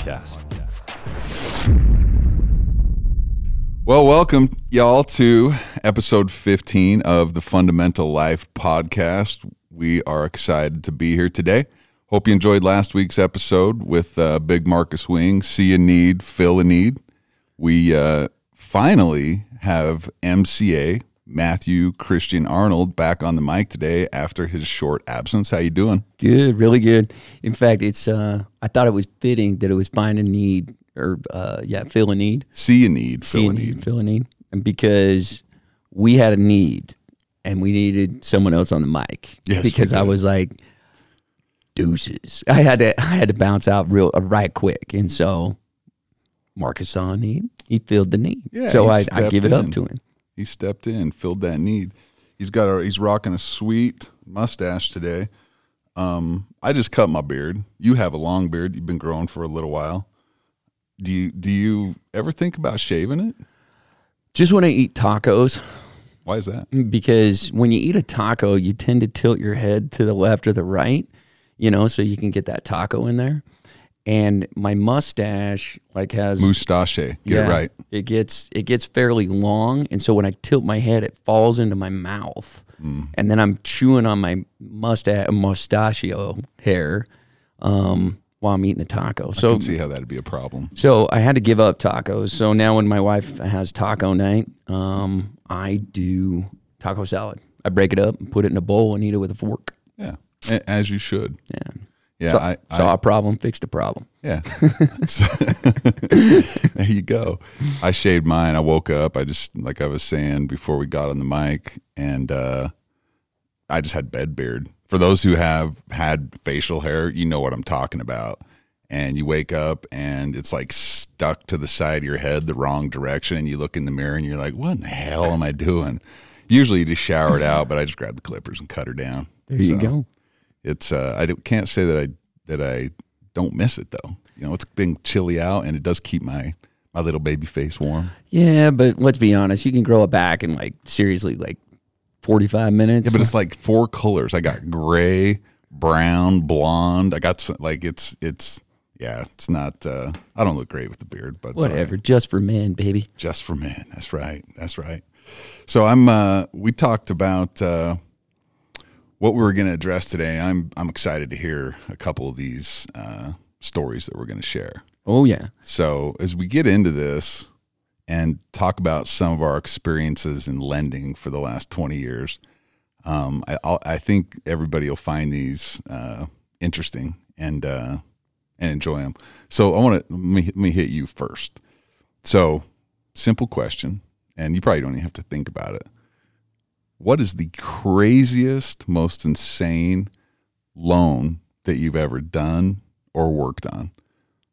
Podcast. Well, welcome, y'all, to episode 15 of the Fundamental Life Podcast. We are excited to be here today. Hope you enjoyed last week's episode with uh, Big Marcus Wing. See a need, fill a need. We uh, finally have MCA Matthew Christian Arnold back on the mic today after his short absence. How you doing? Good, really good. In fact, it's uh, I thought it was fitting that it was find a need or uh, yeah, fill a need, See a need, see fill a need, need. fill a need, and because we had a need and we needed someone else on the mic. Yes, because I was like deuces. I had to I had to bounce out real uh, right quick, and so Marcus saw a need. He filled the need. Yeah, so I, I give it up to him. He stepped in, filled that need. He's got a he's rocking a sweet mustache today. Um, I just cut my beard. You have a long beard. You've been growing for a little while. Do you do you ever think about shaving it? Just when I eat tacos, Why is that? because when you eat a taco, you tend to tilt your head to the left or the right, you know, so you can get that taco in there. And my mustache like has Mustache. Get yeah, it right. It gets it gets fairly long, and so when I tilt my head, it falls into my mouth, Mm. and then I'm chewing on my mustache mustachio hair um, while I'm eating a taco. So I can see how that'd be a problem. so I had to give up tacos. So now when my wife has taco night, um, I do taco salad. I break it up, and put it in a bowl, and eat it with a fork. Yeah, as you should. Yeah. Yeah, So, I, I saw a problem, fixed a problem. Yeah. there you go. I shaved mine. I woke up. I just like I was saying before we got on the mic, and uh, I just had bed beard. For those who have had facial hair, you know what I'm talking about. And you wake up and it's like stuck to the side of your head the wrong direction, and you look in the mirror and you're like, "What in the hell am I doing?" Usually you just shower it out, but I just grabbed the clippers and cut her down. There you go. It's uh, I can't say that I that I don't miss it though. You know, it's been chilly out, and it does keep my my little baby face warm. Yeah, but let's be honest, you can grow it back in like seriously like 45 minutes. Yeah, but it's like four colors. I got gray, brown, blonde. I got some, like it's it's yeah. It's not. Uh, I don't look great with the beard, but whatever, just for men, baby. just for men. That's right. That's right. So I'm. Uh, we talked about uh, what we were going to address today. I'm. I'm excited to hear a couple of these uh, stories that we're going to share. Oh yeah. So as we get into this and talk about some of our experiences in lending for the last 20 years, um, I, I'll, I think everybody will find these uh, interesting and uh, and enjoy them. So I want to let me, let me hit you first. So simple question, and you probably don't even have to think about it. What is the craziest, most insane loan that you've ever done or worked on?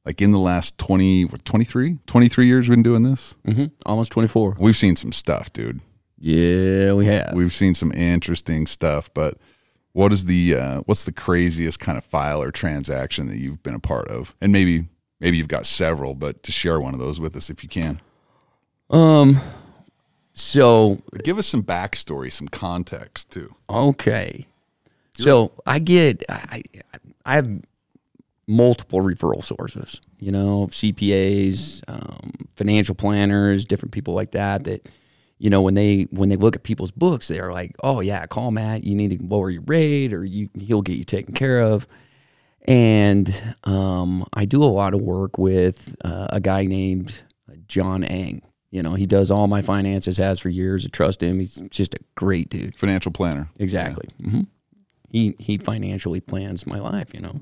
Like in the last 20, what, 23, 23 years we've been doing this? hmm Almost 24. We've seen some stuff, dude. Yeah, we have. We've seen some interesting stuff, but what is the uh, what's the craziest kind of file or transaction that you've been a part of? And maybe maybe you've got several, but to share one of those with us if you can. Um. So give us some backstory, some context too. okay. So I get I I have multiple referral sources. You know, CPAs, um, financial planners, different people like that. That you know when they when they look at people's books, they're like, oh yeah, call Matt. You need to lower your rate, or you he'll get you taken care of. And um, I do a lot of work with uh, a guy named John Ang. You know, he does all my finances, has for years. I trust him. He's just a great dude. Financial planner. Exactly. hmm He he financially plans my life. You know,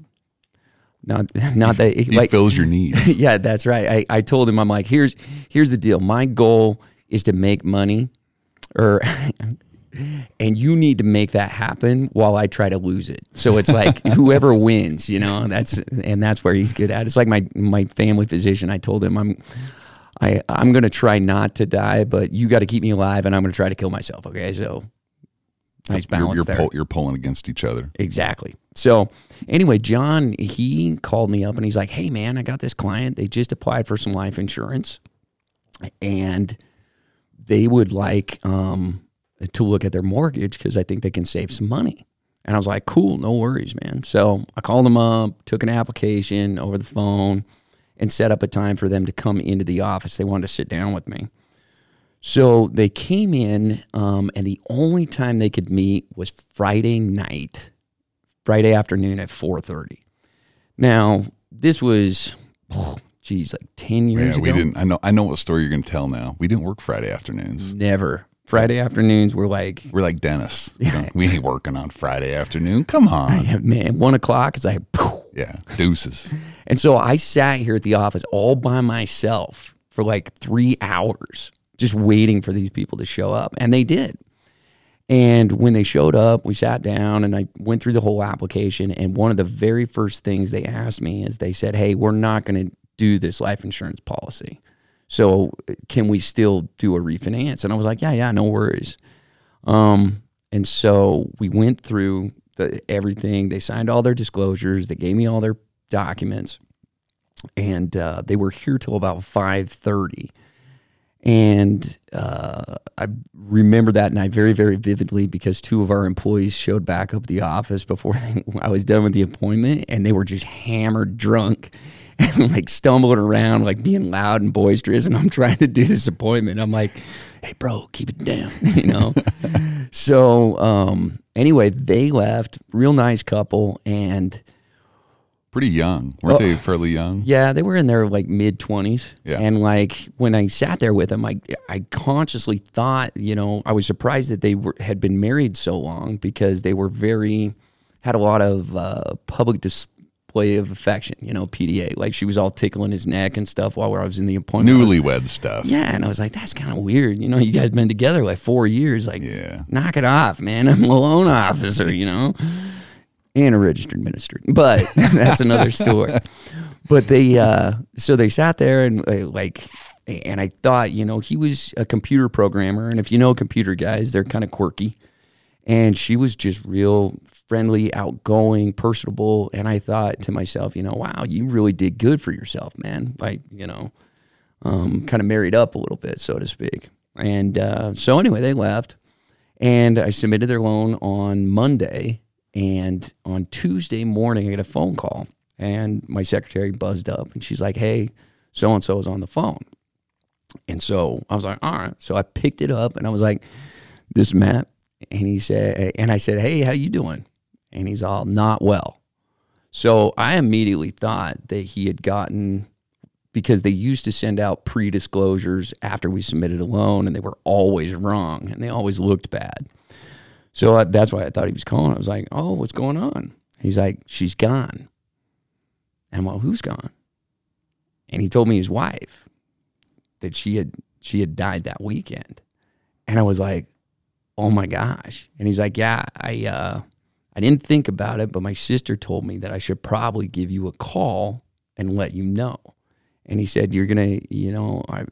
not not that He like fills your needs. yeah, that's right. I, I told him I'm like here's here's the deal. My goal is to make money, or and you need to make that happen while I try to lose it. So it's like whoever wins, you know. That's and that's where he's good at. It's like my my family physician. I told him I'm. I, I'm gonna try not to die, but you got to keep me alive, and I'm gonna try to kill myself. Okay, so nice You're, balance you're, there. pull, you're pulling against each other. Exactly. So anyway, John, he called me up and he's like, Hey man, I got this client. They just applied for some life insurance and they would like um, to look at their mortgage because I think they can save some money. And I was like, cool, no worries, man. So I called them up, took an application over the phone, and set up a time for them to come into the office. They wanted to sit down with me. So they came in, um, and the only time they could meet was Friday night, Friday afternoon at 4:30. Now this was, oh, geez, like ten years Yeah, we ago. didn't. I know. I know what story you're going to tell now. We didn't work Friday afternoons. Never. Friday afternoons were like, We're like Dennis. We don't- we ain't working on Friday afternoon. Come on. man, one o'clock. is like, phew. Yeah, deuces. And so I sat here at the office all by myself for like three hours, just waiting for these people to show up. And they did. And when they showed up, we sat down and I went through the whole application. And one of the very first things they asked me is they said, Hey, we're not going to do this life insurance policy. So can we still do a refinance? And I was like, Yeah, yeah, no worries. Um, and so we went through the, everything. They signed all their disclosures. They gave me all their documents, and uh, they were here till about five thirty. And uh, I remember that night very, very vividly because two of our employees showed back up the office before I was done with the appointment, and they were just hammered drunk and like stumbling around, like being loud and boisterous. And I'm trying to do this appointment. I'm like, "Hey, bro, keep it down," you know. so um, anyway, they left. Real nice couple, and Pretty young, weren't they? Fairly young. yeah, they were in their like mid twenties. Yeah. And like when I sat there with them, I I consciously thought, you know, I was surprised that they were had been married so long because they were very had a lot of uh, public display of affection. You know, PDA. Like she was all tickling his neck and stuff while I was in the appointment. Newlywed stuff. Yeah, and I was like, that's kind of weird. You know, you guys been together like four years. Like, Yeah. knock it off, man. I'm a loan officer, you know, and a registered minister. But that's another story. But they, uh, so they sat there and uh, like, and I thought, you know, he was a computer programmer, and if you know computer guys, they're kind of quirky. And she was just real friendly, outgoing, personable. And I thought to myself, you know, wow, you really did good for yourself, man. Like, you know, um, kind of married up a little bit, so to speak. And uh, so anyway, they left, and I submitted their loan on Monday. And on Tuesday morning, I get a phone call, and my secretary buzzed up, and she's like, "Hey, so and so is on the phone." And so I was like, "All right." So I picked it up, and I was like, "This is Matt," and he said, and I said, "Hey, how you doing?" And he's all, "Not well." So I immediately thought that he had gotten because they used to send out pre-disclosures after we submitted a loan and they were always wrong and they always looked bad. So I, that's why I thought he was calling. I was like, "Oh, what's going on?" He's like, "She's gone." And I'm like, "Who's gone?" And he told me his wife that she had she had died that weekend. And I was like, "Oh my gosh." And he's like, "Yeah, I uh I didn't think about it, but my sister told me that I should probably give you a call and let you know." And he said, "You're to, you know, I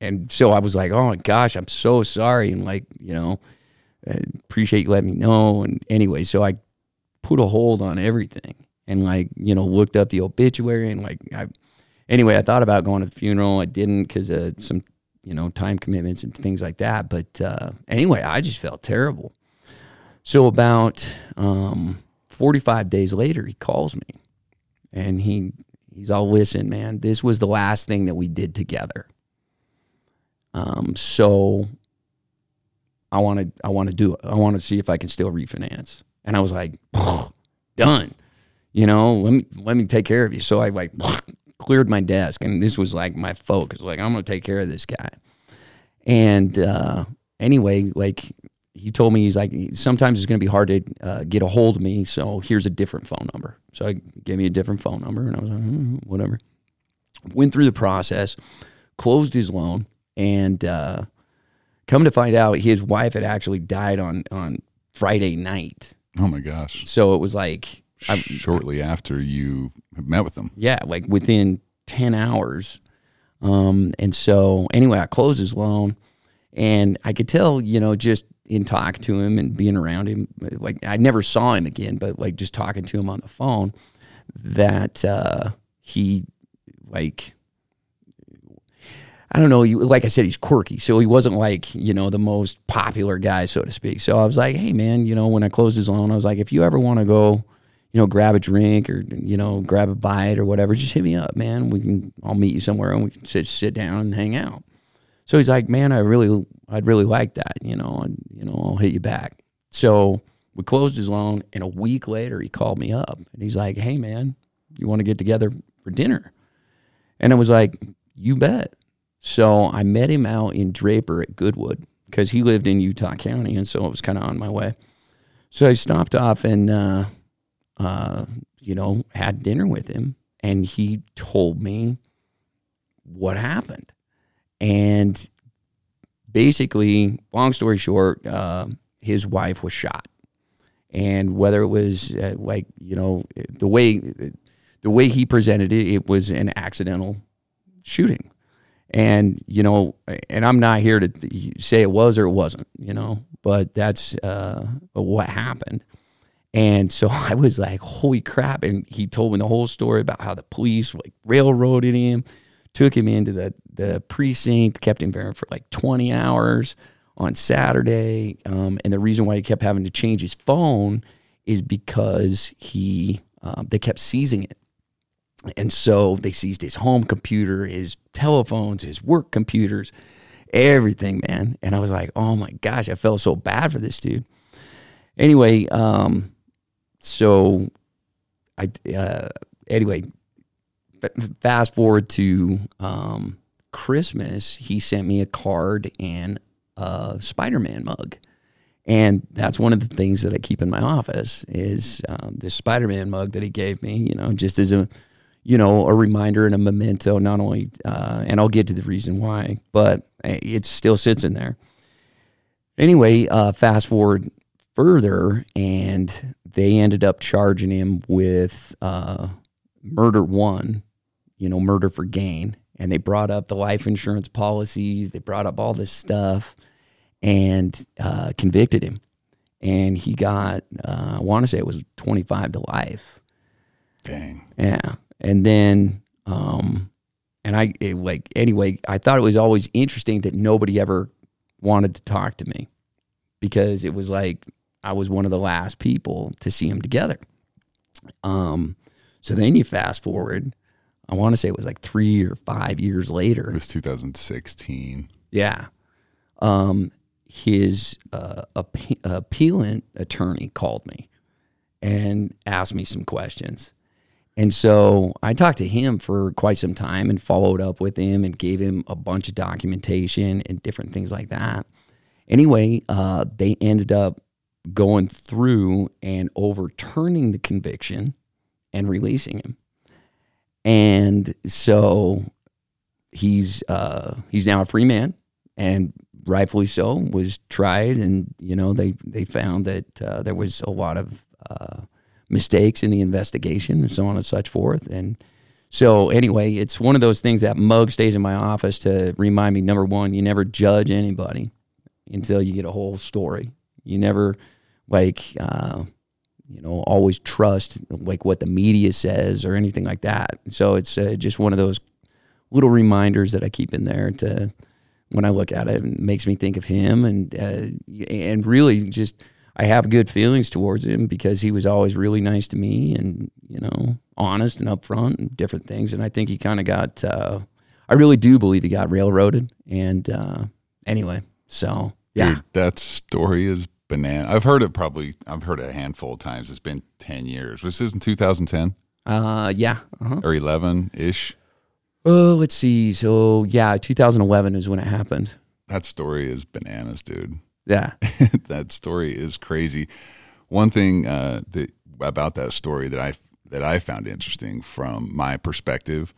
and so I was like, "Oh my gosh, I'm so sorry." And like, you know, Appreciate you letting me know. And anyway, so I put a hold on everything and like, you know, looked up the obituary and like, I, anyway, I thought about going to the funeral. I didn't because of some, you know, time commitments and things like that. But uh, anyway, I just felt terrible. So about um, 45 days later, he calls me and he, he's all, listen, man, this was the last thing that we did together. Um, so I want to I want to do it. I want to see if I can still refinance. And I was like, done. You know, let me let me take care of you. So I like cleared my desk, and this was like my focus. Like I'm gonna take care of this guy. And uh, anyway, like he told me, he's like, sometimes it's gonna be hard to uh, get a hold of me. So here's a different phone number. So I gave me a different phone number, and I was like, "Hmm, whatever. Went through the process, closed his loan, and. Uh, come to find out his wife had actually died on on Friday night. Oh my gosh. So it was like I, Shortly after you met with them. yeah, like within 10 hours. Um and so anyway, I closed his loan and I could tell, you know, just in talking to him and being around him, like I never saw him again, but like just talking to him on the phone that uh he like I don't know. Like I said, he's quirky, so he wasn't like you know the most popular guy, so to speak. So I was like, hey man, you know, when I closed his loan, I was like, if you ever want to go, you know, grab a drink or you know, grab a bite or whatever, just hit me up, man. We can, I'll meet you somewhere and we can sit sit down and hang out. So he's like, man, I really, I'd really like that, you know, and you know, I'll hit you back. So we closed his loan, and a week later, he called me up and he's like, hey man, you want to get together for dinner? And I was like, you bet. So I met him out in Draper at Goodwood because he lived in Utah County, and so it was kind of on my way. So I stopped off and, uh, uh, you know, had dinner with him, and he told me what happened. And basically, long story short, uh, his wife was shot, and whether it was uh, like you know the way the way he presented it, it was an accidental shooting. And, you know, and I'm not here to say it was or it wasn't, you know, but that's uh, what happened. And so I was like, holy crap. And he told me the whole story about how the police like railroaded him, took him into the, the precinct, kept him there for like 20 hours on Saturday. Um, and the reason why he kept having to change his phone is because he, um, they kept seizing it. And so they seized his home computer, his telephones, his work computers, everything, man. And I was like, oh my gosh, I felt so bad for this dude. Anyway, um, so I, uh, anyway, fast forward to um, Christmas, he sent me a card and a Spider Man mug. And that's one of the things that I keep in my office is um, this Spider Man mug that he gave me, you know, just as a you know, a reminder and a memento, not only, uh, and I'll get to the reason why, but it still sits in there. Anyway, uh, fast forward further, and they ended up charging him with uh, murder one, you know, murder for gain. And they brought up the life insurance policies, they brought up all this stuff and uh, convicted him. And he got, uh, I want to say it was 25 to life. Dang. Yeah and then um, and I it, like anyway, I thought it was always interesting that nobody ever wanted to talk to me because it was like I was one of the last people to see them together. Um, so then you fast forward, I want to say it was like three or five years later. It was 2016. Yeah. Um, his uh, appe- appellant attorney called me and asked me some questions. And so I talked to him for quite some time and followed up with him and gave him a bunch of documentation and different things like that. Anyway, uh, they ended up going through and overturning the conviction and releasing him. And so he's uh, he's now a free man, and rightfully so. Was tried, and you know they they found that uh, there was a lot of uh, mistakes in the investigation and so on and such forth. And so, anyway, it's one of those things that mug stays in my office to remind me number one, you never judge anybody until you get a whole story. You never, like, uh, you know, always trust like what the media says or anything like that. So it's uh, just one of those little reminders that I keep in there to when I look at it, it makes me think of him and uh, and really just I have good feelings towards him because he was always really nice to me and you know honest and upfront and different things. And I think he kind of got. Uh, I really do believe he got railroaded. And uh, anyway, so yeah, Dude, that story is banana. I've heard it probably. I've heard it a handful of times. It's been ten years. Was this in 2010? Uh, yeah, uh-huh. or 11 ish. Oh, let's see. So yeah, 2011 is when it happened. That story is bananas, dude. Yeah. that story is crazy. One thing uh, that about that story that I that I found interesting from my perspective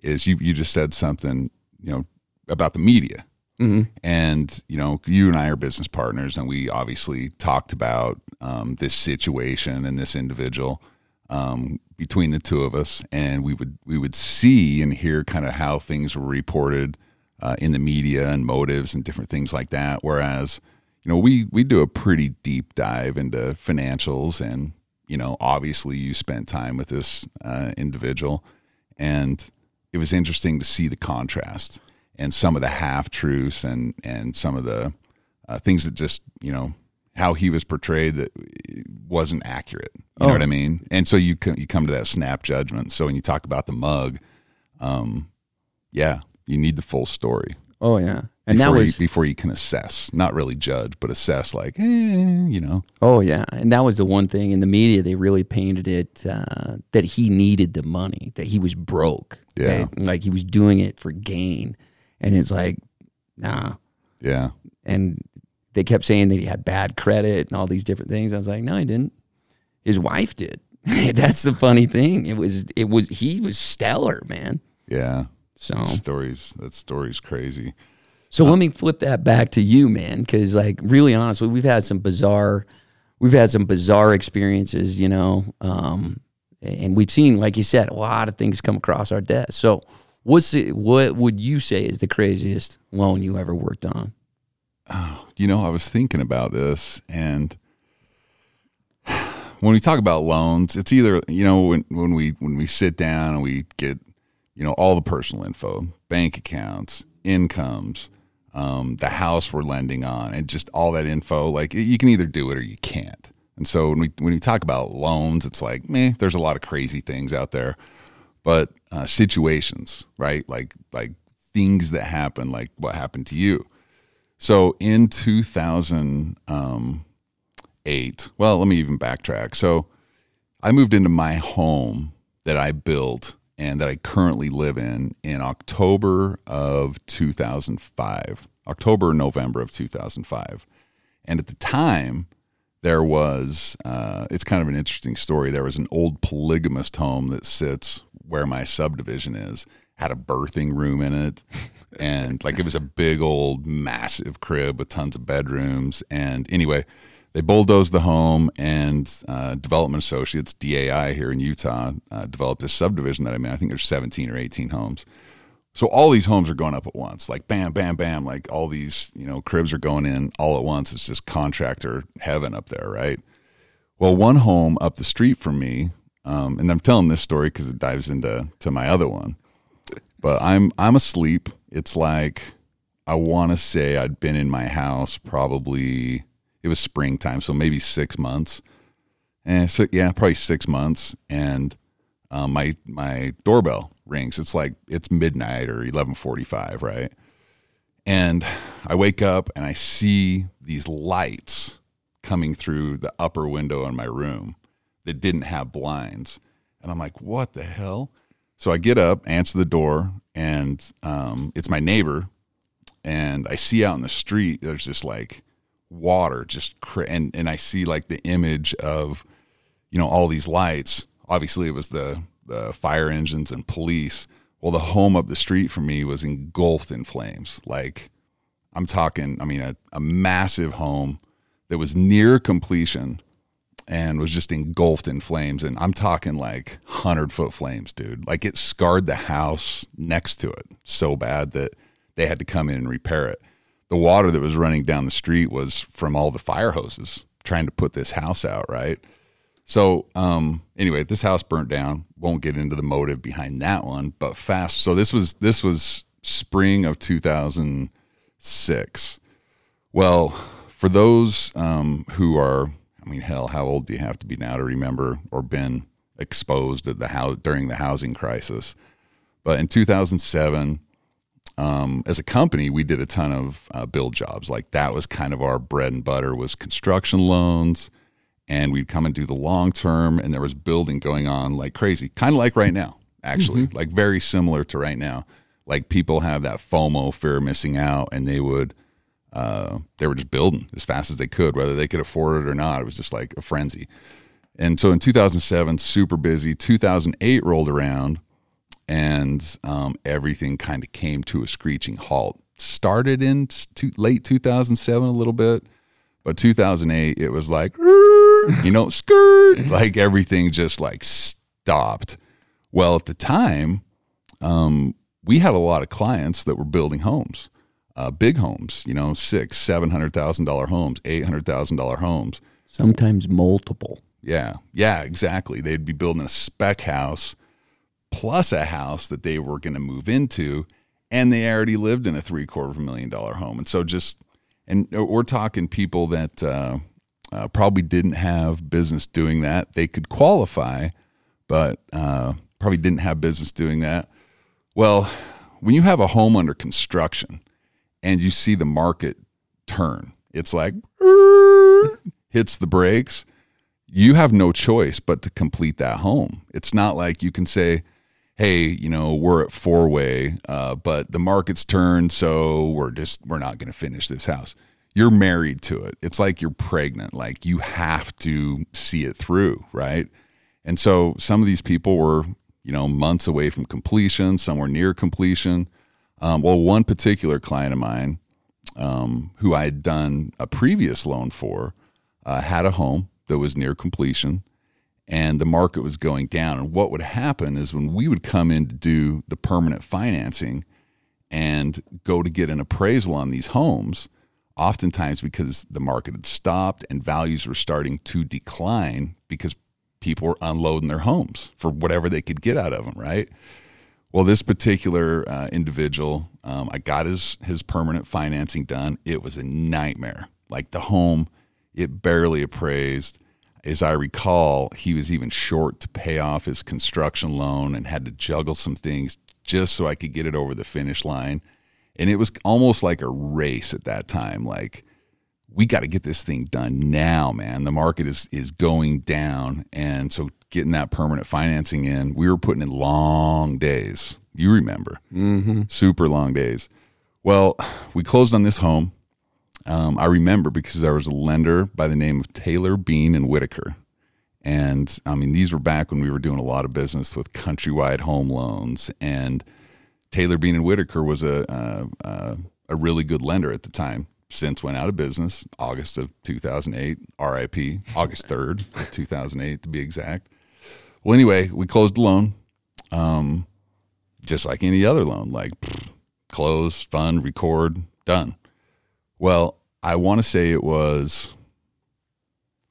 is you you just said something you know about the media, mm-hmm. and you know you and I are business partners, and we obviously talked about um, this situation and this individual um, between the two of us, and we would we would see and hear kind of how things were reported uh, in the media and motives and different things like that, whereas you know, we we do a pretty deep dive into financials, and you know, obviously, you spent time with this uh, individual, and it was interesting to see the contrast. and some of the half truths and and some of the uh, things that just you know how he was portrayed that wasn't accurate. You Oh. know what I mean? And so you you come to that snap judgment. So when you talk about the mug, um, yeah, you need the full story Oh yeah, and that before was you, before you can assess, not really judge, but assess. Like, eh, you know, oh yeah, and that was the one thing in the media they really painted it uh, that he needed the money, that he was broke, Yeah. that, like he was doing it for gain, and it's like nah, yeah, and they kept saying that he had bad credit and all these different things. I was like, no, he didn't. His wife did. That's the funny thing. It was it was he was stellar, man. yeah. So That story's that story's crazy. So let me flip that back to you, man, because like really honestly, we've had some bizarre, we've had some bizarre experiences, you know, um, and we've seen, like you said, a lot of things come across our desk. So what's the, what would you say is the craziest loan you ever worked on? You know, I was thinking about this, and when we talk about loans, it's either you know when when we when we sit down and we get you know all the personal info, bank accounts, incomes, um, the house we're lending on, and just all that info. Like you can either do it or you can't. And so when we when we talk about loans, it's like, meh, there's a lot of crazy things out there, but uh, situations, right? Like like things that happen, like what happened to you. So in 2008, well, let me even backtrack. So I moved into my home that I built and that I currently live in in October of 2005, October, November of 2005. And at the time, there was, uh, it's kind of an interesting story. There was an old polygamist home that sits where my subdivision is, had a birthing room in it. And like it was a big old massive crib with tons of bedrooms. And anyway, they bulldozed the home, and uh, Development Associates, DAI here in Utah, uh, developed this subdivision that I mean. I think there's 17 or 18 homes. So all these homes are going up at once, like bam, bam, bam. Like all these, you know, cribs are going in all at once. It's just contractor heaven up there, right? Well, one home up the street from me, um, and I'm telling this story because it dives into to my other one. But I'm I'm asleep. It's like I want to say I'd been in my house probably it was springtime, so maybe six months. And so yeah, probably six months. And um, my my doorbell rings. It's like it's midnight or eleven forty five, right? And I wake up and I see these lights coming through the upper window in my room that didn't have blinds. And I'm like, what the hell? So I get up, answer the door, and um, it's my neighbor. And I see out in the street, there's just like water, just and and I see like the image of, you know, all these lights. Obviously, it was the the fire engines and police. Well, the home up the street from me was engulfed in flames. Like I'm talking, I mean, a, a massive home that was near completion and was just engulfed in flames. And I'm talking like 100 foot flames, dude. Like it scarred the house next to it so bad that they had to come in and repair it. The water that was running down the street was from all the fire hoses trying to put this house out, right? So, um, anyway, this house burnt down. Won't get into the motive behind that one, but fast. So this was this was spring of 2006. Well, for those um, who are, I mean, hell, how old do you have to be now to remember or been exposed at the house during the housing crisis? But in 2007, um, as a company, we did a ton of uh, build jobs. Like that was kind of our bread and butter was construction loans, and we'd come and do the long term. And there was building going on like crazy, kind of like right now, actually, like very similar to right now. Like people have that FOMO, fear of missing out, and they would uh, they were just building as fast as they could, whether they could afford it or not. It was just like a frenzy. And so in 2007, super busy. 2008 rolled around, and um, everything kind of came to a screeching halt. Started in t- late 2007 a little bit, but 2008 it was like, you know, skirt, like everything just like stopped. Well, at the time, um, we had a lot of clients that were building homes, uh, big homes, you know, six, seven hundred thousand dollar homes, eight hundred thousand dollar homes. Sometimes multiple. Yeah, yeah, exactly. They'd be building a spec house plus a house that they were going to move into, and they already lived in a three quarter of a million dollar home. And so just, and we're talking people that uh, uh, probably didn't have business doing that. They could qualify, but uh, probably didn't have business doing that. Well, when you have a home under construction and you see the market turn, it's like hits the brakes. You have no choice but to complete that home. It's not like you can say, hey, you know, we're at four way, uh, but the market's turned, so we're just we're not going to finish this house. You're married to it. It's like you're pregnant. Like you have to see it through, right? And so some of these people were, you know, months away from completion, somewhere near completion. Um, well, one particular client of mine, um, who I had done a previous loan for, uh, had a home that was near completion and the market was going down. And what would happen is when we would come in to do the permanent financing and go to get an appraisal on these homes, oftentimes because the market had stopped and values were starting to decline because people were unloading their homes for whatever they could get out of them, right? Well, this particular uh, individual, um, I got his his permanent financing done. It was a nightmare. Like the home, it barely appraised as I recall, he was even short to pay off his construction loan and had to juggle some things just so I could get it over the finish line. And it was almost like a race at that time. Like, we got to get this thing done now, man. The market is is going down, and so getting that permanent financing in, we were putting in long days. You remember, mm-hmm. super long days. Well, we closed on this home. Um, I remember because there was a lender by the name of Taylor Bean and Whitaker. And I mean, these were back when we were doing a lot of business with countrywide home loans. And Taylor Bean and Whitaker was a, a, a really good lender at the time. Since went out of business August of 2008, RIP, August 3rd, 2008 to be exact. Well, anyway, we closed the loan, um, just like any other loan, like pfft, close, fund, record, done. Well, I want to say it was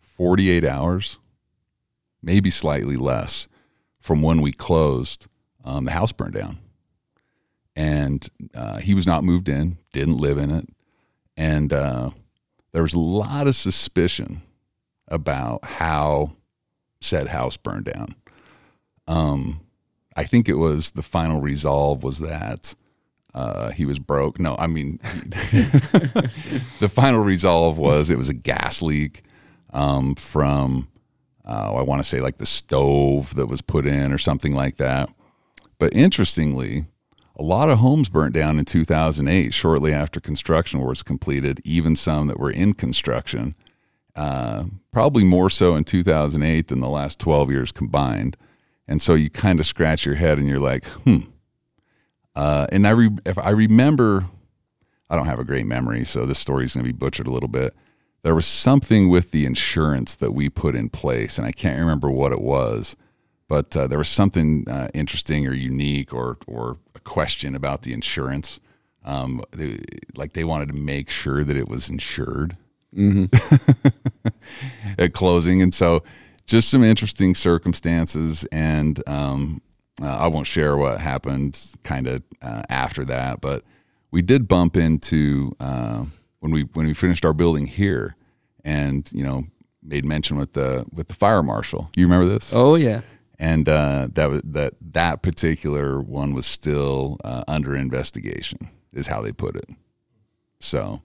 48 hours, maybe slightly less from when we closed. Um, the house burned down. And uh, he was not moved in, didn't live in it. And uh, there was a lot of suspicion about how said house burned down. Um, I think it was the final resolve was that uh, he was broke. No, I mean, the final resolve was it was a gas leak um, from, uh, I want to say like the stove that was put in or something like that. But interestingly, a lot of homes burnt down in 2008 shortly after construction was completed, even some that were in construction. Uh, probably more so in 2008 than the last 12 years combined. And so you kind of scratch your head and you're like, hmm, uh, and I re- if I remember, I don't have a great memory, so this story is going to be butchered a little bit. There was something with the insurance that we put in place, and I can't remember what it was, but uh, there was something uh, interesting or unique or or a question about the insurance. Um, they, like they wanted to make sure that it was insured mm-hmm. at closing, and so just some interesting circumstances and um, uh, I won't share what happened kind of uh, after that, but we did bump into uh, when we when we finished our building here, and you know made mention with the with the fire marshal. You remember this? Oh yeah. And uh, that was that that particular one was still uh, under investigation, is how they put it. So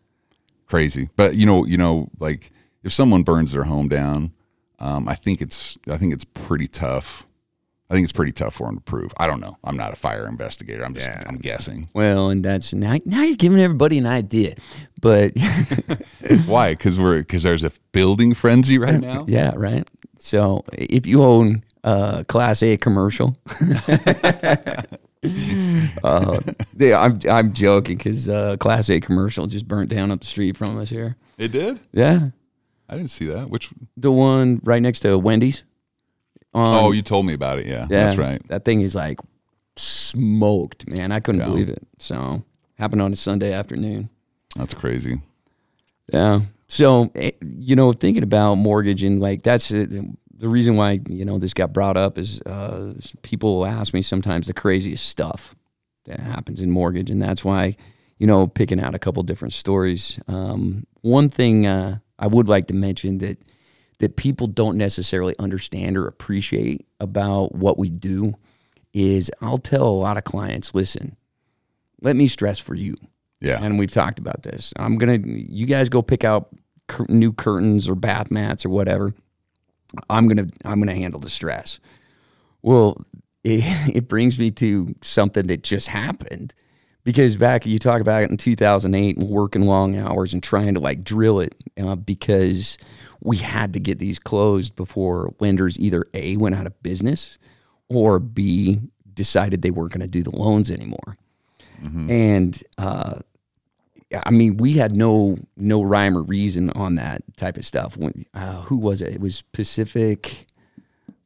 crazy, but you know, you know, like if someone burns their home down, um, I think it's I think it's pretty tough I think it's pretty tough for him to prove. I don't know. I'm not a fire investigator. I'm just yeah. I'm guessing. Well, and that's now now you're giving everybody an idea, but why? Because we're because there's a building frenzy right now. Yeah, right. So if you own a Class A commercial. uh, yeah, I'm I'm joking because uh, Class A commercial just burnt down up the street from us here. It did. Yeah, I didn't see that. Which the one right next to Wendy's. Um, oh, you told me about it. Yeah, yeah, that's right. That thing is like smoked, man. I couldn't yeah. believe it. So happened on a Sunday afternoon. That's crazy. Yeah. So eh, you know, thinking about mortgage and like that's the reason why you know this got brought up is uh, people ask me sometimes the craziest stuff that happens in mortgage, and that's why you know picking out a couple different stories. Um, one thing uh, I would like to mention that that people don't necessarily understand or appreciate about what we do is I'll tell a lot of clients, listen, let me stress for you. Yeah. And we've talked about this. I'm going to, you guys go pick out cur- new curtains or bath mats or whatever. I'm going to, I'm going to handle the stress. Well, it, it brings me to something that just happened because back you talk about it in 2008 and working long hours and trying to like drill it uh, because we had to get these closed before lenders either a went out of business or b decided they weren't going to do the loans anymore and uh, I mean, we had no no rhyme or reason on that type of stuff. When, uh, who was it? It was Pacific.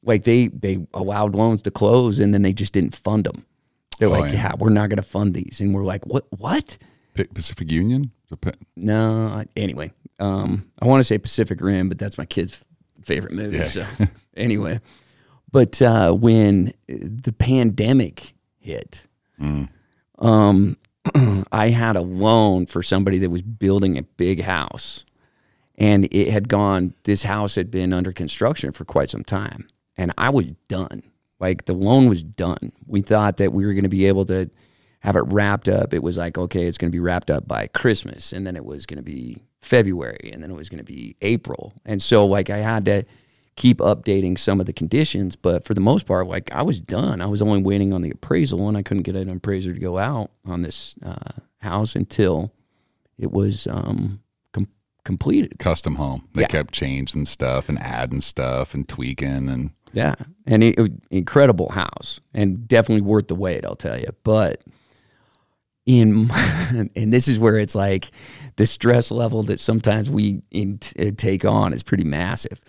Like they they allowed loans to close, and then they just didn't fund them. They're Oh, like, yeah. yeah. we're not going to fund these, and we're like, what? What? Pacific Union. No. I- Anyway, um, I want to say Pacific Rim, but that's my kid's favorite movie. Yeah. So anyway, but uh, when the pandemic hit, Mm. um, I had a loan for somebody that was building a big house, and it had gone. This house had been under construction for quite some time, and I was done. Like the loan was done. We thought that we were going to be able to have it wrapped up. It was like, okay, it's going to be wrapped up by Christmas, and then it was going to be February, and then it was going to be April, and so like I had to keep updating some of the conditions, but for the most part, like I was done. I was only waiting on the appraisal, and I couldn't get an appraiser to go out on this uh, house until it was um, com- completed. custom home. They Yeah. kept changing stuff and adding stuff and tweaking and Yeah, and it, it incredible house, and definitely worth the wait. I'll tell you, but in and this is where it's like the stress level that sometimes we in, uh, take on is pretty massive.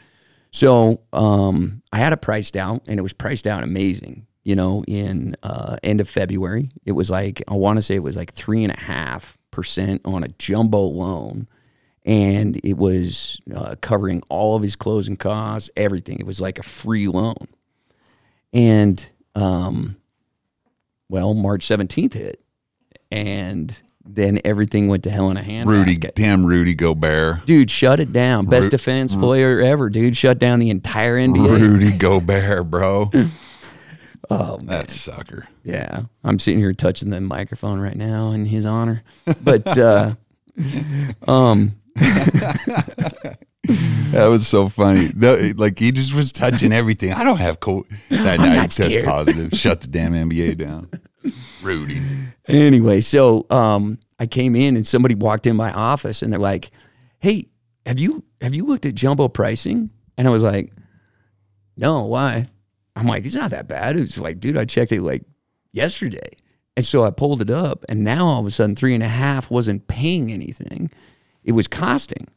So um, I had it priced out, and it was priced out amazing. You know, in uh, end of February, it was like I want to say it was like three and a half percent on a jumbo loan, and it was uh, covering all of his closing costs, everything. It was like a free loan, and um, well, March seventeenth hit, and then everything went to hell in a handbasket. Rudy, damn Rudy Gobert. Dude, shut it down. Best Ru- defense player ever, dude. Shut down the entire NBA. Rudy Gobert, bro. Oh man. That sucker. Yeah. I'm sitting here touching the microphone right now in his honor. But uh um That was so funny. No, like he just was touching everything. I don't have cold. That I'm night not test scared. positive. Shut the damn NBA down. Rudy. anyway, so um I came in and somebody walked in my office and they're like, "Hey, have you have you looked at jumbo pricing?" And I was like, "No, why?" I'm like, "It's not that bad." It's like, dude, I checked it like yesterday. And so I pulled it up, and now all of a sudden, three and a half wasn't paying anything; it was costing.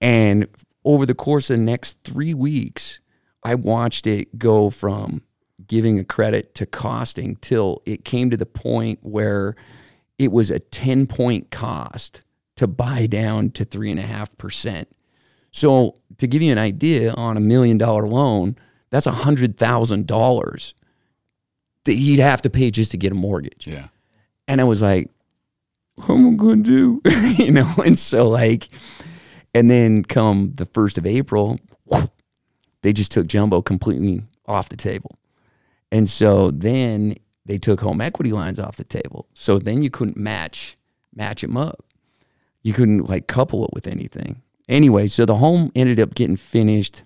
And over the course of the next three weeks, I watched it go from giving a credit to costing till it came to the point where it was a 10 point cost to buy down to three and a half percent. So to give you an idea on a million dollar loan, that's a hundred thousand dollars that he'd have to pay just to get a mortgage. Yeah. And I was like, what am I to do? you know, and so like, and then come the 1st of April, they just took jumbo completely off the table. And so then they took home equity lines off the table. So then you couldn't match match them up. You couldn't like couple it with anything. Anyway, so the home ended up getting finished.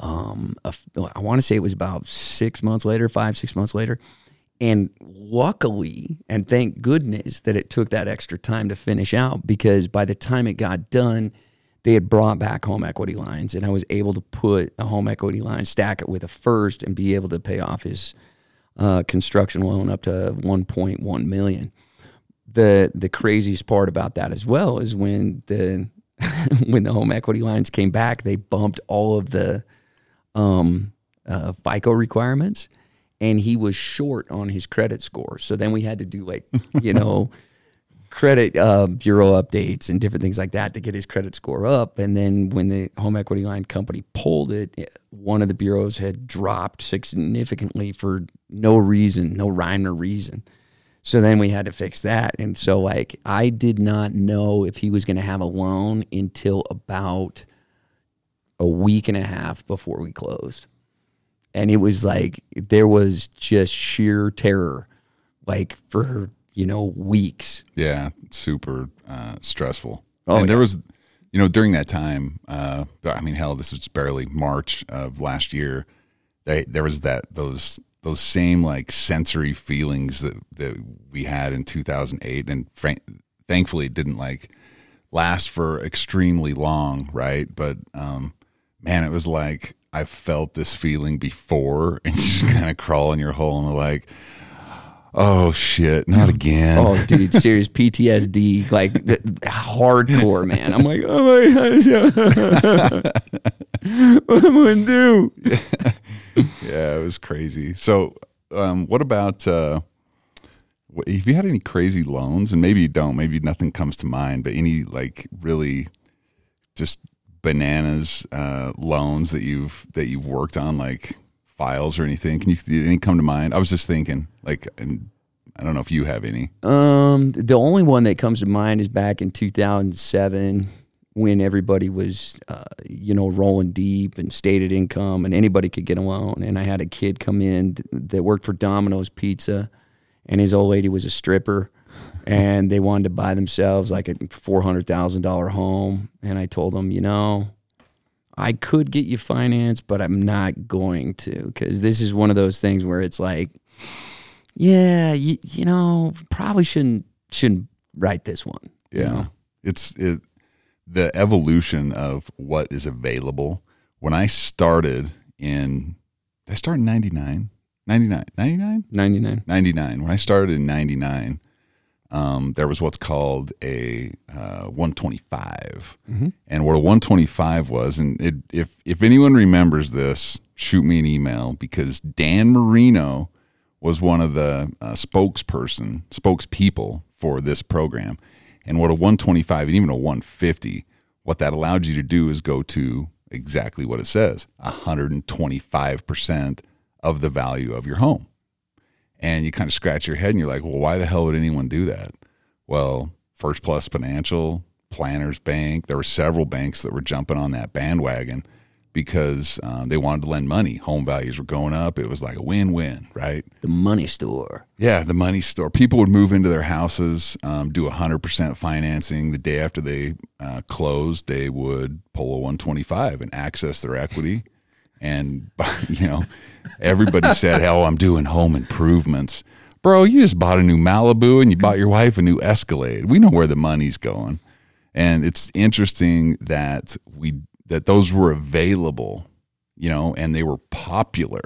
Um, a I want to say it was about six months later, five six months later, and luckily, and thank goodness that it took that extra time to finish out because by the time it got done, they had brought back home equity lines, and I was able to put a home equity line, stack it with a first, and be able to pay off his uh, construction loan up to 1.1 million. The the craziest part about that as well is when the when the home equity lines came back, they bumped all of the um, uh, FICO requirements, and he was short on his credit score. So then we had to do like you know credit uh, bureau updates and different things like that to get his credit score up. And then when the home equity line company pulled it, it- one of the bureaus had dropped significantly for no reason, no rhyme or reason. So then we had to fix that. And so, like, I did not know if he was going to have a loan until about a week and a half before we closed. And it was like, there was just sheer terror, like, for, you know, weeks. Yeah, super uh, stressful. Oh, and there was, you know, during that time, uh, I mean, hell, this was barely March of last year. They, there was that those those same like sensory feelings that that we had in 2008, and frank, thankfully, it didn't like last for extremely long, right? But um, man, it was like I felt this feeling before, and just kind of crawl in your hole and like. Oh shit! Not again. Oh, dude, serious PTSD, like hardcore, man. I'm like, oh my gosh, what am I gonna do? Yeah, it was crazy. So, um, what about uh, have you had any crazy loans? And maybe you don't. Maybe nothing comes to mind. But any like really just bananas uh, loans that you've that you've worked on, like files or anything? Can you did any come to mind? I was just thinking, like, and I don't know if you have any. Um, the only one that comes to mind is back in 2007 when everybody was, uh, you know, rolling deep and stated income, and anybody could get a loan. And I had a kid come in that worked for Domino's Pizza, and his old lady was a stripper, and they wanted to buy themselves like a four hundred thousand dollar home. And I told them, you know, I could get you finance, but I'm not going to because this is one of those things where it's like, yeah, you, you know, probably shouldn't shouldn't write this one. you Yeah, know? it's it, the evolution of what is available. When I started in, did I start in 99? 99, 99? 99. 99. When I started in 99, um, there was what's called a uh, 125. And what a 125 was, and it, if, if anyone remembers this, shoot me an email because Dan Marino was one of the uh, spokesperson, spokespeople for this program. And what a 125 and even a 150, what that allowed you to do is go to exactly what it says 125% of the value of your home and you kind of scratch your head and you're like, well, why the hell would anyone do that? Well, First Plus Financial, Planners Bank, there were several banks that were jumping on that bandwagon because um, they wanted to lend money. Home values were going up. It was like a win win, right? The money store. Yeah, the money store. People would move into their houses, um, do 100% financing. The day after they uh, closed, they would pull a 125 and access their equity. And, you know, everybody said, hell, I'm doing home improvements. Bro, you just bought a new Malibu and you bought your wife a new Escalade. We know where the money's going. And it's interesting that we that those were available, you know, and they were popular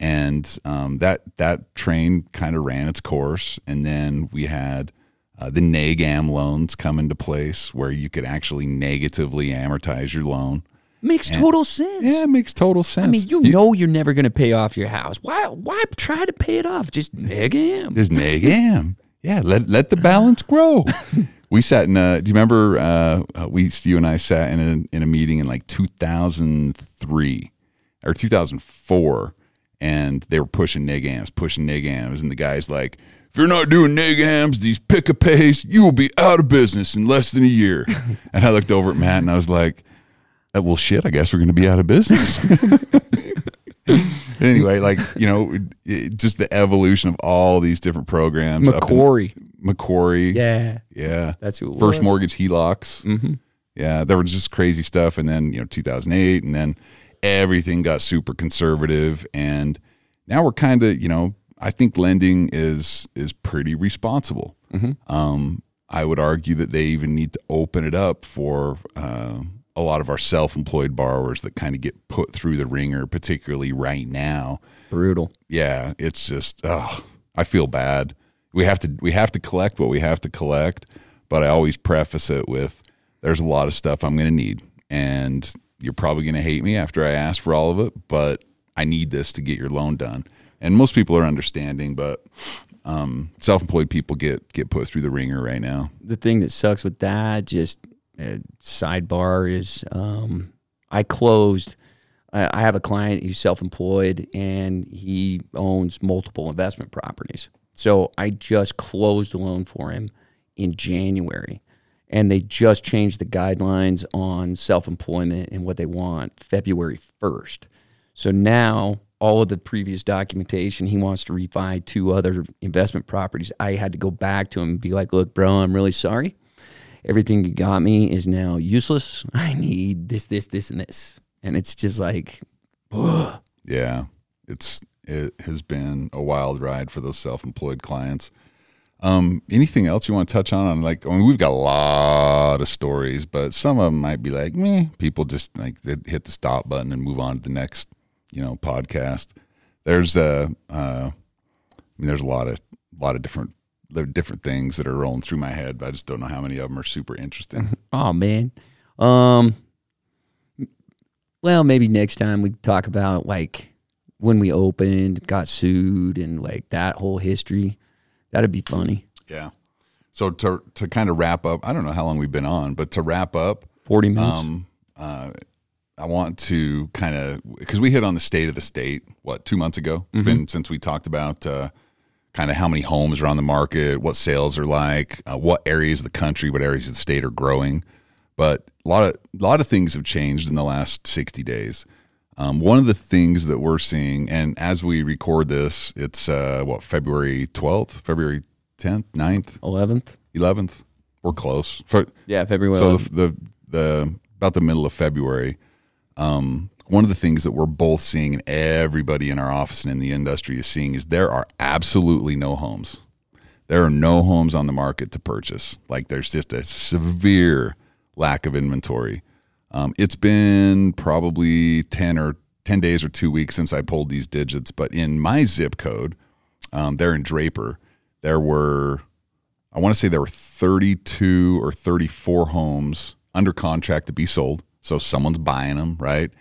and um, that that train kind of ran its course. And then we had uh, the NegAm loans come into place, where you could actually negatively amortize your loan. Makes total sense. Yeah, it makes total sense. I mean, you know you're never going to pay off your house. Why why try to pay it off? Just neg him. There's NegAm. Yeah, let let the balance grow. we sat in. A, do you remember? Uh, uh, we you and I sat in a in a meeting in like 2003 or 2004, and they were pushing NegAms, pushing NegAms, and the guys like, if you're not doing NegAms, these pick a pays, you will be out of business in less than a year. and I looked over at Matt and I was like, uh, well, shit, I guess we're going to be out of business. anyway, like you know, it, just the evolution of all these different programs. Macquarie. Macquarie, Yeah. yeah. That's who First was. mortgage HELOCs. Mm-hmm. Yeah, there was just crazy stuff, and then you know, 2008, and then everything got super conservative, and now we're kind of you know, I think lending is is pretty responsible. Um, I would argue that they even need to open it up for. Uh, a lot of our self-employed borrowers that kind of get put through the ringer, particularly right now, Brutal. yeah, it's just oh, I feel bad. We have to we have to collect what we have to collect, but I always preface it with there's a lot of stuff I'm going to need and you're probably going to hate me after I ask for all of it, but I need this to get your loan done. And most people are understanding, but um, self-employed people get get put through the ringer right now. the thing that sucks with that just uh, sidebar is um, I closed. I, I have a client who's self-employed and he owns multiple investment properties. So I just closed a loan for him in January. And they just changed the guidelines on self employment and what they want February 1st. So now all of the previous documentation, he wants to refi two other investment properties. I had to go back to him and be like, look, bro, I'm really sorry. Everything you got me is now useless. I need this, this, this, and this. And it's just like, ugh. Yeah, it's it has been a wild ride for those self-employed clients. Um, anything else you want to touch on? on like, I mean, we've got a lot of stories, but some of them might be like, me. People just like they hit the stop button and move on to the next, you know, podcast. There's a, uh, I mean, there's a lot of, a lot of different, there are different things that are rolling through my head, but I just don't know how many of them are super interesting. oh man. Um, well, maybe next time we talk about like when we opened, got sued, and like that whole history. That'd be funny. yeah. So to to kind of wrap up, I don't know how long we've been on, but to wrap up, Forty minutes. Um, uh, I want to kind of because we hit on the state of the state what two months ago. It's been since we talked about uh, kind of how many homes are on the market, what sales are like, uh, what areas of the country, what areas of the state are growing. But a lot of a lot of things have changed in the last sixty days. Um, one of the things that we're seeing, and as we record this, it's uh, what February twelfth, February tenth, 9th, Eleventh. eleventh. We're close. For, Yeah, February. so the, the the about the middle of February, um, one of the things that we're both seeing, and everybody in our office and in the industry is seeing, is there are absolutely no homes. There are no homes on the market to purchase. Like there's just a severe lack of inventory. Um, it's been probably ten or ten days or two weeks since I pulled these digits, but in my zip code, um, there in Draper, there were I want to say there were 32 or 34 homes under contract to be sold. So someone's buying them, right?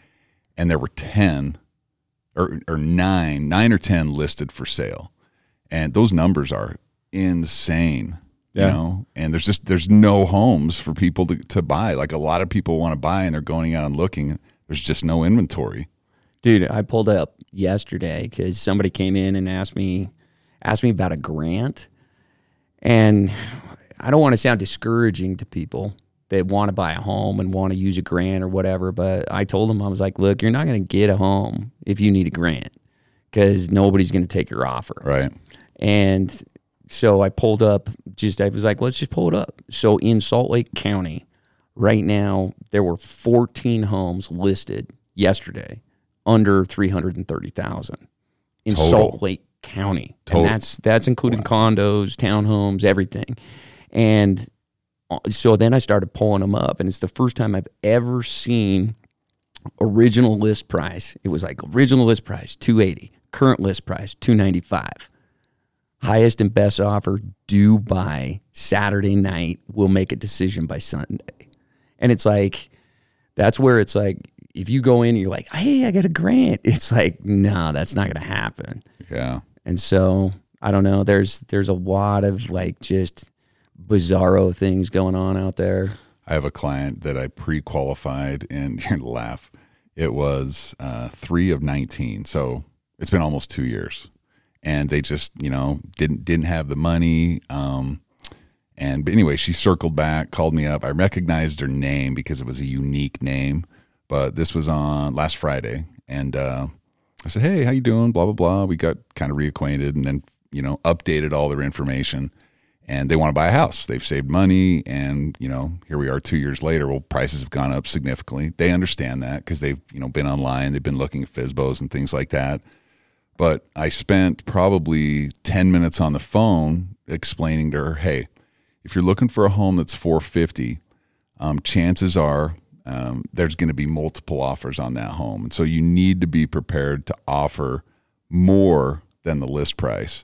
And there were 10 or, or nine, nine or 10 listed for sale. And those numbers are insane, Yeah. you know? And there's just, there's no homes for people to, to buy. Like a lot of people want to buy and they're going out and looking. There's just no inventory. Dude, I pulled up yesterday because somebody came in and asked me asked me about a grant, and I don't want to sound discouraging to people that want to buy a home and want to use a grant or whatever. But I told them I was like, look, you're not going to get a home if you need a grant because nobody's going to take your offer. Right. And so I pulled up, just I was like, let's just pull it up. So in Salt Lake County, right now, there were 14 homes listed yesterday under 330,000 in Total. Salt Lake County. Total. And that's that's including condos, townhomes, everything. And so then I started pulling them up and it's the first time I've ever seen original list price. It was like original list price 280, current list price 295 highest and best offer due by Saturday night. We'll make a decision by Sunday. And it's like, that's where it's like, if you go in and you're like, hey, I got a grant, it's like, no, that's not going to happen. Yeah. And so I don't know. There's there's a lot of like just bizarro things going on out there. I have a client that I pre-qualified, and you're gonna laugh. It was uh, three of nineteen, so it's been almost two years, and they just you know didn't didn't have the money. Um, and but anyway, she circled back, called me up. I recognized her name because it was a unique name, but this was on last Friday, and uh, I said, "Hey, how you doing?" Blah blah blah. We got kind of reacquainted, and then you know updated all their information and they want to buy a house. They've saved money, and you know, here we are two years later. Well, prices have gone up significantly. They understand that because they've you know been online, they've been looking at FSBOs and things like that. But I spent probably ten minutes on the phone explaining to her, hey, if you're looking for a home that's 450, um, chances are um, there's going to be multiple offers on that home, and so you need to be prepared to offer more than the list price.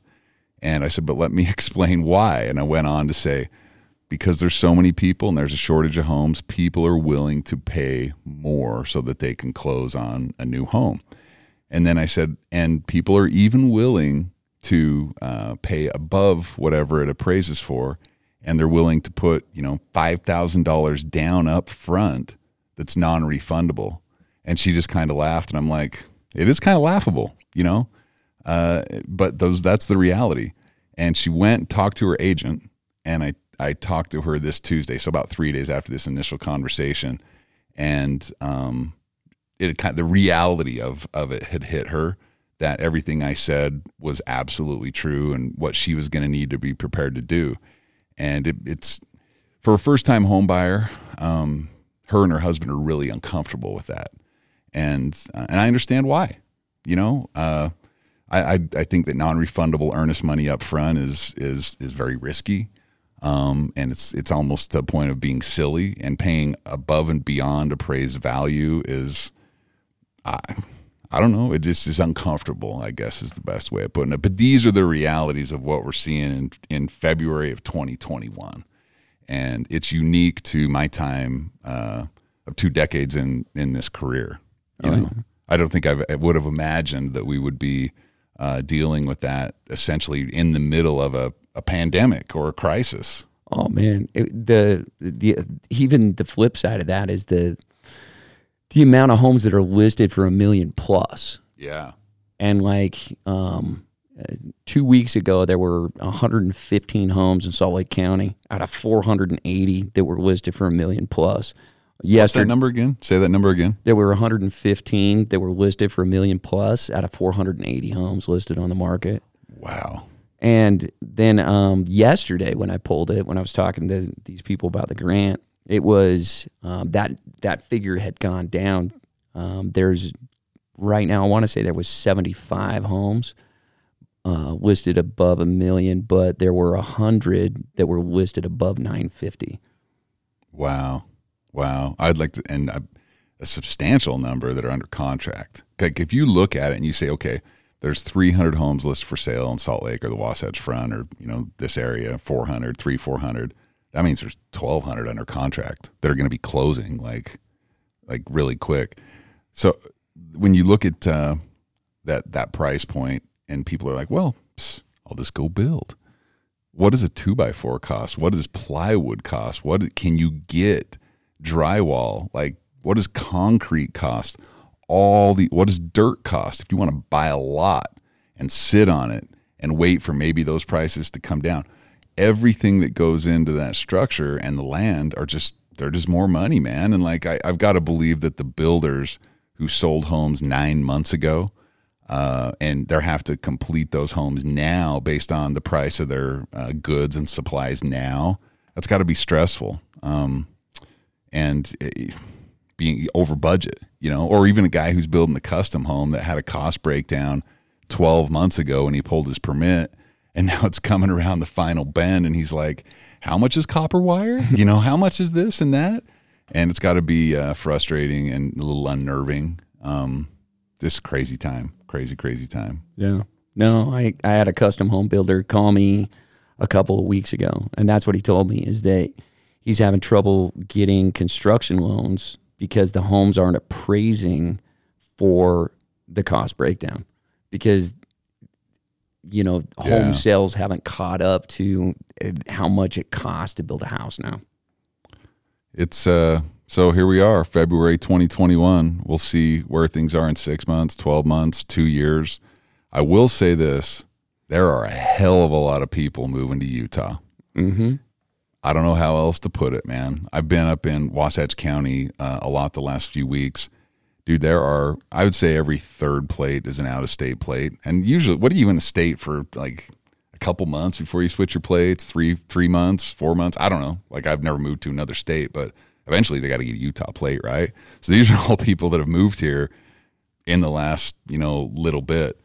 And I said, but let me explain why. And I went on to say, because there's so many people and there's a shortage of homes, people are willing to pay more so that they can close on a new home. And then I said, and people are even willing to uh, pay above whatever it appraises for, and they're willing to put you know five thousand dollars down up front that's non-refundable. And she just kind of laughed, and I'm like, it is kind of laughable, you know. Uh, but those that's the reality. and she went talked to her agent, and I I talked to her this Tuesday, so about three days after this initial conversation, and um, it kind the reality of of it had hit her that everything I said was absolutely true and what she was going to need to be prepared to do, and it, it's for a first time home buyer. Um, her and her husband are really uncomfortable with that, and uh, and I understand why. You know, uh, I, I I think that non refundable earnest money up front is is is very risky. Um, and it's it's almost to a point of being silly and paying above and beyond appraised value is I I don't know. It just is uncomfortable I guess is the best way of putting it. But these are the realities of what we're seeing in, in February of 2021 and it's unique to my time uh, of two decades in in this career. You Oh, know I don't think I've, I would have imagined that we would be uh, dealing with that essentially in the middle of a, a pandemic or a crisis. Oh man, it, the the even the flip side of that is the the amount of homes that are listed for a million plus. Yeah. And like um, two weeks ago, there were 115 homes in Salt Lake County out of 480 that were listed for a million plus. What's that number again? Say that number again. there were 115 that were listed for a million plus out of 480 homes listed on the market. Wow. And then um, yesterday, when I pulled it, when I was talking to these people about the grant, it was um, that that figure had gone down. Um, there's right now, I want to say there was 75 homes uh, listed above a million, but there were hundred that were listed above 950. Wow. Wow. I'd like to, and a, a substantial number that are under contract. Like if you look at it and you say, okay, there's 300 homes listed for sale in Salt Lake or the Wasatch Front or, you know, this area, 400, 3, 400. That means there's 1,200 under contract that are going to be closing like, like really quick. So when you look at uh, that, that price point and people are like, well, psst, I'll just go build. What does a two by four cost? What does plywood cost? What can you get? Drywall, like what does concrete cost? All the what does dirt cost? If you want to buy a lot and sit on it and wait for maybe those prices to come down, everything that goes into that structure and the land are just they're just more money, man. And like I, I've got to believe that the builders who sold homes nine months ago uh, and they have to complete those homes now based on the price of their uh, goods and supplies now. That's got to be stressful. Um, and uh, being over budget, you know, or even a guy who's building the custom home that had a cost breakdown 12 months ago when he pulled his permit and now it's coming around the final bend and he's like, how much is copper wire? You know, how much is this and that? And it's got to be uh, frustrating and a little unnerving. Um, this crazy time, crazy, crazy time. Yeah. No, I, I had a custom home builder call me a couple of weeks ago, and that's what he told me is that he's having trouble getting construction loans because the homes aren't appraising for the cost breakdown because you know home Yeah. sales haven't caught up to how much it costs to build a house now. It's uh so here we are, February 2021. We'll see where things are in 6 months, 12 months, 2 years. I will say this, there are a hell of a lot of people moving to Utah. Mm-hmm. I don't know how else to put it, man. I've been up in Wasatch County uh, a lot the last few weeks. Dude, there are, I would say every third plate is an out of state plate. And usually, what are you in the state for like a couple months before you switch your plates? Three, three months, four months? I don't know. Like, I've never moved to another state, but eventually they got to get a Utah plate, right? So these are all people that have moved here in the last, you know, little bit.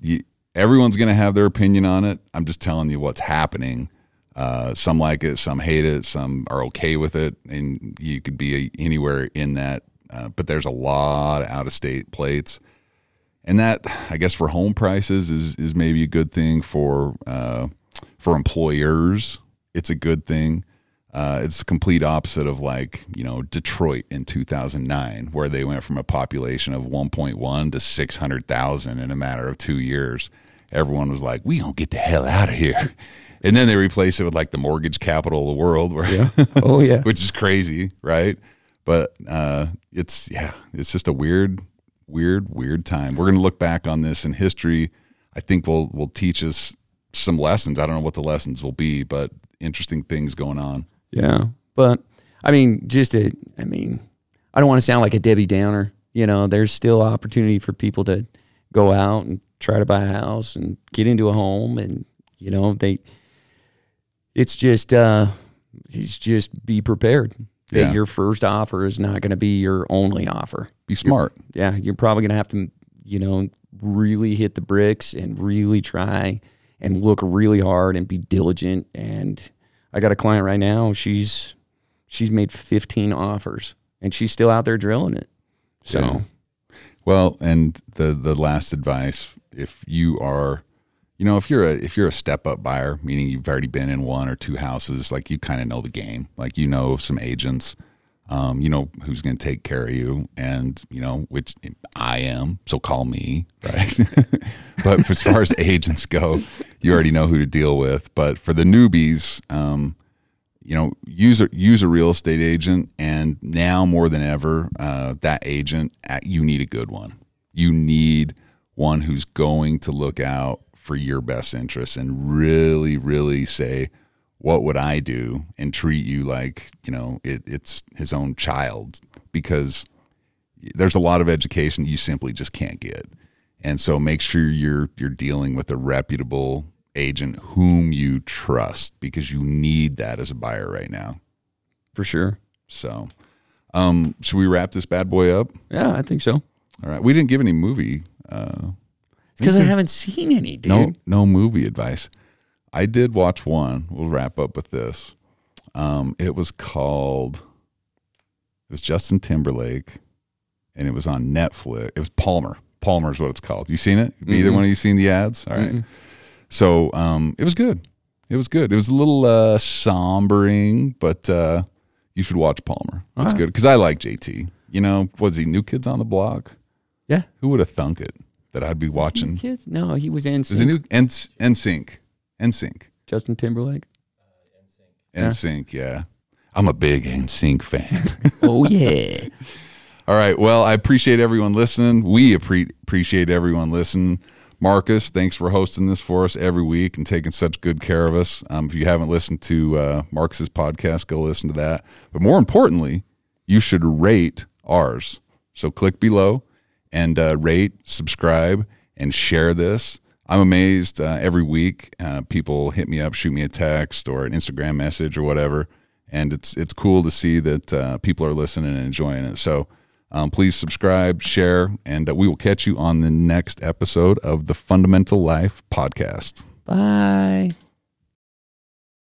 You, everyone's going to have their opinion on it. I'm just telling you what's happening. Uh, some like it, some hate it, some are okay with it, and you could be anywhere in that. Uh, but there's a lot of out of state plates, and that I guess for home prices is is maybe a good thing for uh, for employers. It's a good thing. Uh, it's the complete opposite of like you know Detroit in 2009, where they went from a population of 1.1 to 600,000 in a matter of two years. Everyone was like, "We don't get the hell out of here," and then they replace it with like the mortgage capital of the world, where Yeah. Oh yeah. which is crazy, right? But uh, it's yeah, it's just a weird, weird, weird time. We're gonna look back on this in history. I think will will teach us some lessons. I don't know what the lessons will be, but interesting things going on. Yeah. But I mean, just a, I mean, I don't want to sound like a Debbie Downer. You know, there's still opportunity for people to go out and try to buy a house and get into a home. And, you know, they, it's just, uh, it's just be prepared that Yeah. your first offer is not going to be your only offer. Be smart. Yeah. You're probably going to have to, you know, really hit the bricks and really try and look really hard and be diligent. And I got a client right now. She's, she's made 15 offers and she's still out there drilling it. So, Yeah. Well, and the the last advice, if you are, you know, if you're a if you're a step up buyer, meaning you've already been in one or two houses, like you kind of know the game, like you know some agents, um, you know who's going to take care of you, and you know which I am, so call me, right? but as far as agents go, you already know who to deal with. But for the newbies, um, you know, use a use a real estate agent, and now more than ever, uh, that agent uh, you need a good one. You need one who's going to look out for your best interests and really, really say, "What would I do?" and treat you like you know it, it's his own child, because there's a lot of education you simply just can't get. And so make sure you're you're dealing with a reputable agent whom you trust because you need that as a buyer right now. for sure. So um should we wrap this bad boy up? Yeah, I think so. All right. We didn't give any movie uh Because I haven't seen any, dude. no no movie advice. I did watch one. We'll wrap up with this. Um it was called it was Justin Timberlake and it was on Netflix. It was Palmer. Palmer is what it's called. You seen it? Either Mhm. one of you seen the ads? All right. Mm-mm. So um, it was good. It was good. It was a little uh, sombering, but uh, you should watch Palmer. That's right. good because I like JT. You know, was he New Kids on the Block? Yeah. Who would have thunk it that I'd be watching? Kids? No, he was in Is a new NSYNC? NSYNC. Justin Timberlake. Yeah. NSYNC. Yeah. I'm a big NSYNC fan. Oh yeah. All right. Well, I appreciate everyone listening. We appre- appreciate everyone listening. Marcus, thanks for hosting this for us every week and taking such good care of us. Um, if you haven't listened to uh, Marcus's podcast, go listen to that. But more importantly, you should rate ours. So click below and uh, rate, subscribe, and share this. I'm amazed uh, every week. Uh, people hit me up, shoot me a text or an Instagram message or whatever, and it's it's cool to see that uh, people are listening and enjoying it. So um, please subscribe, share, and uh, we will catch you on the next episode of the Fundamental Life podcast. Bye.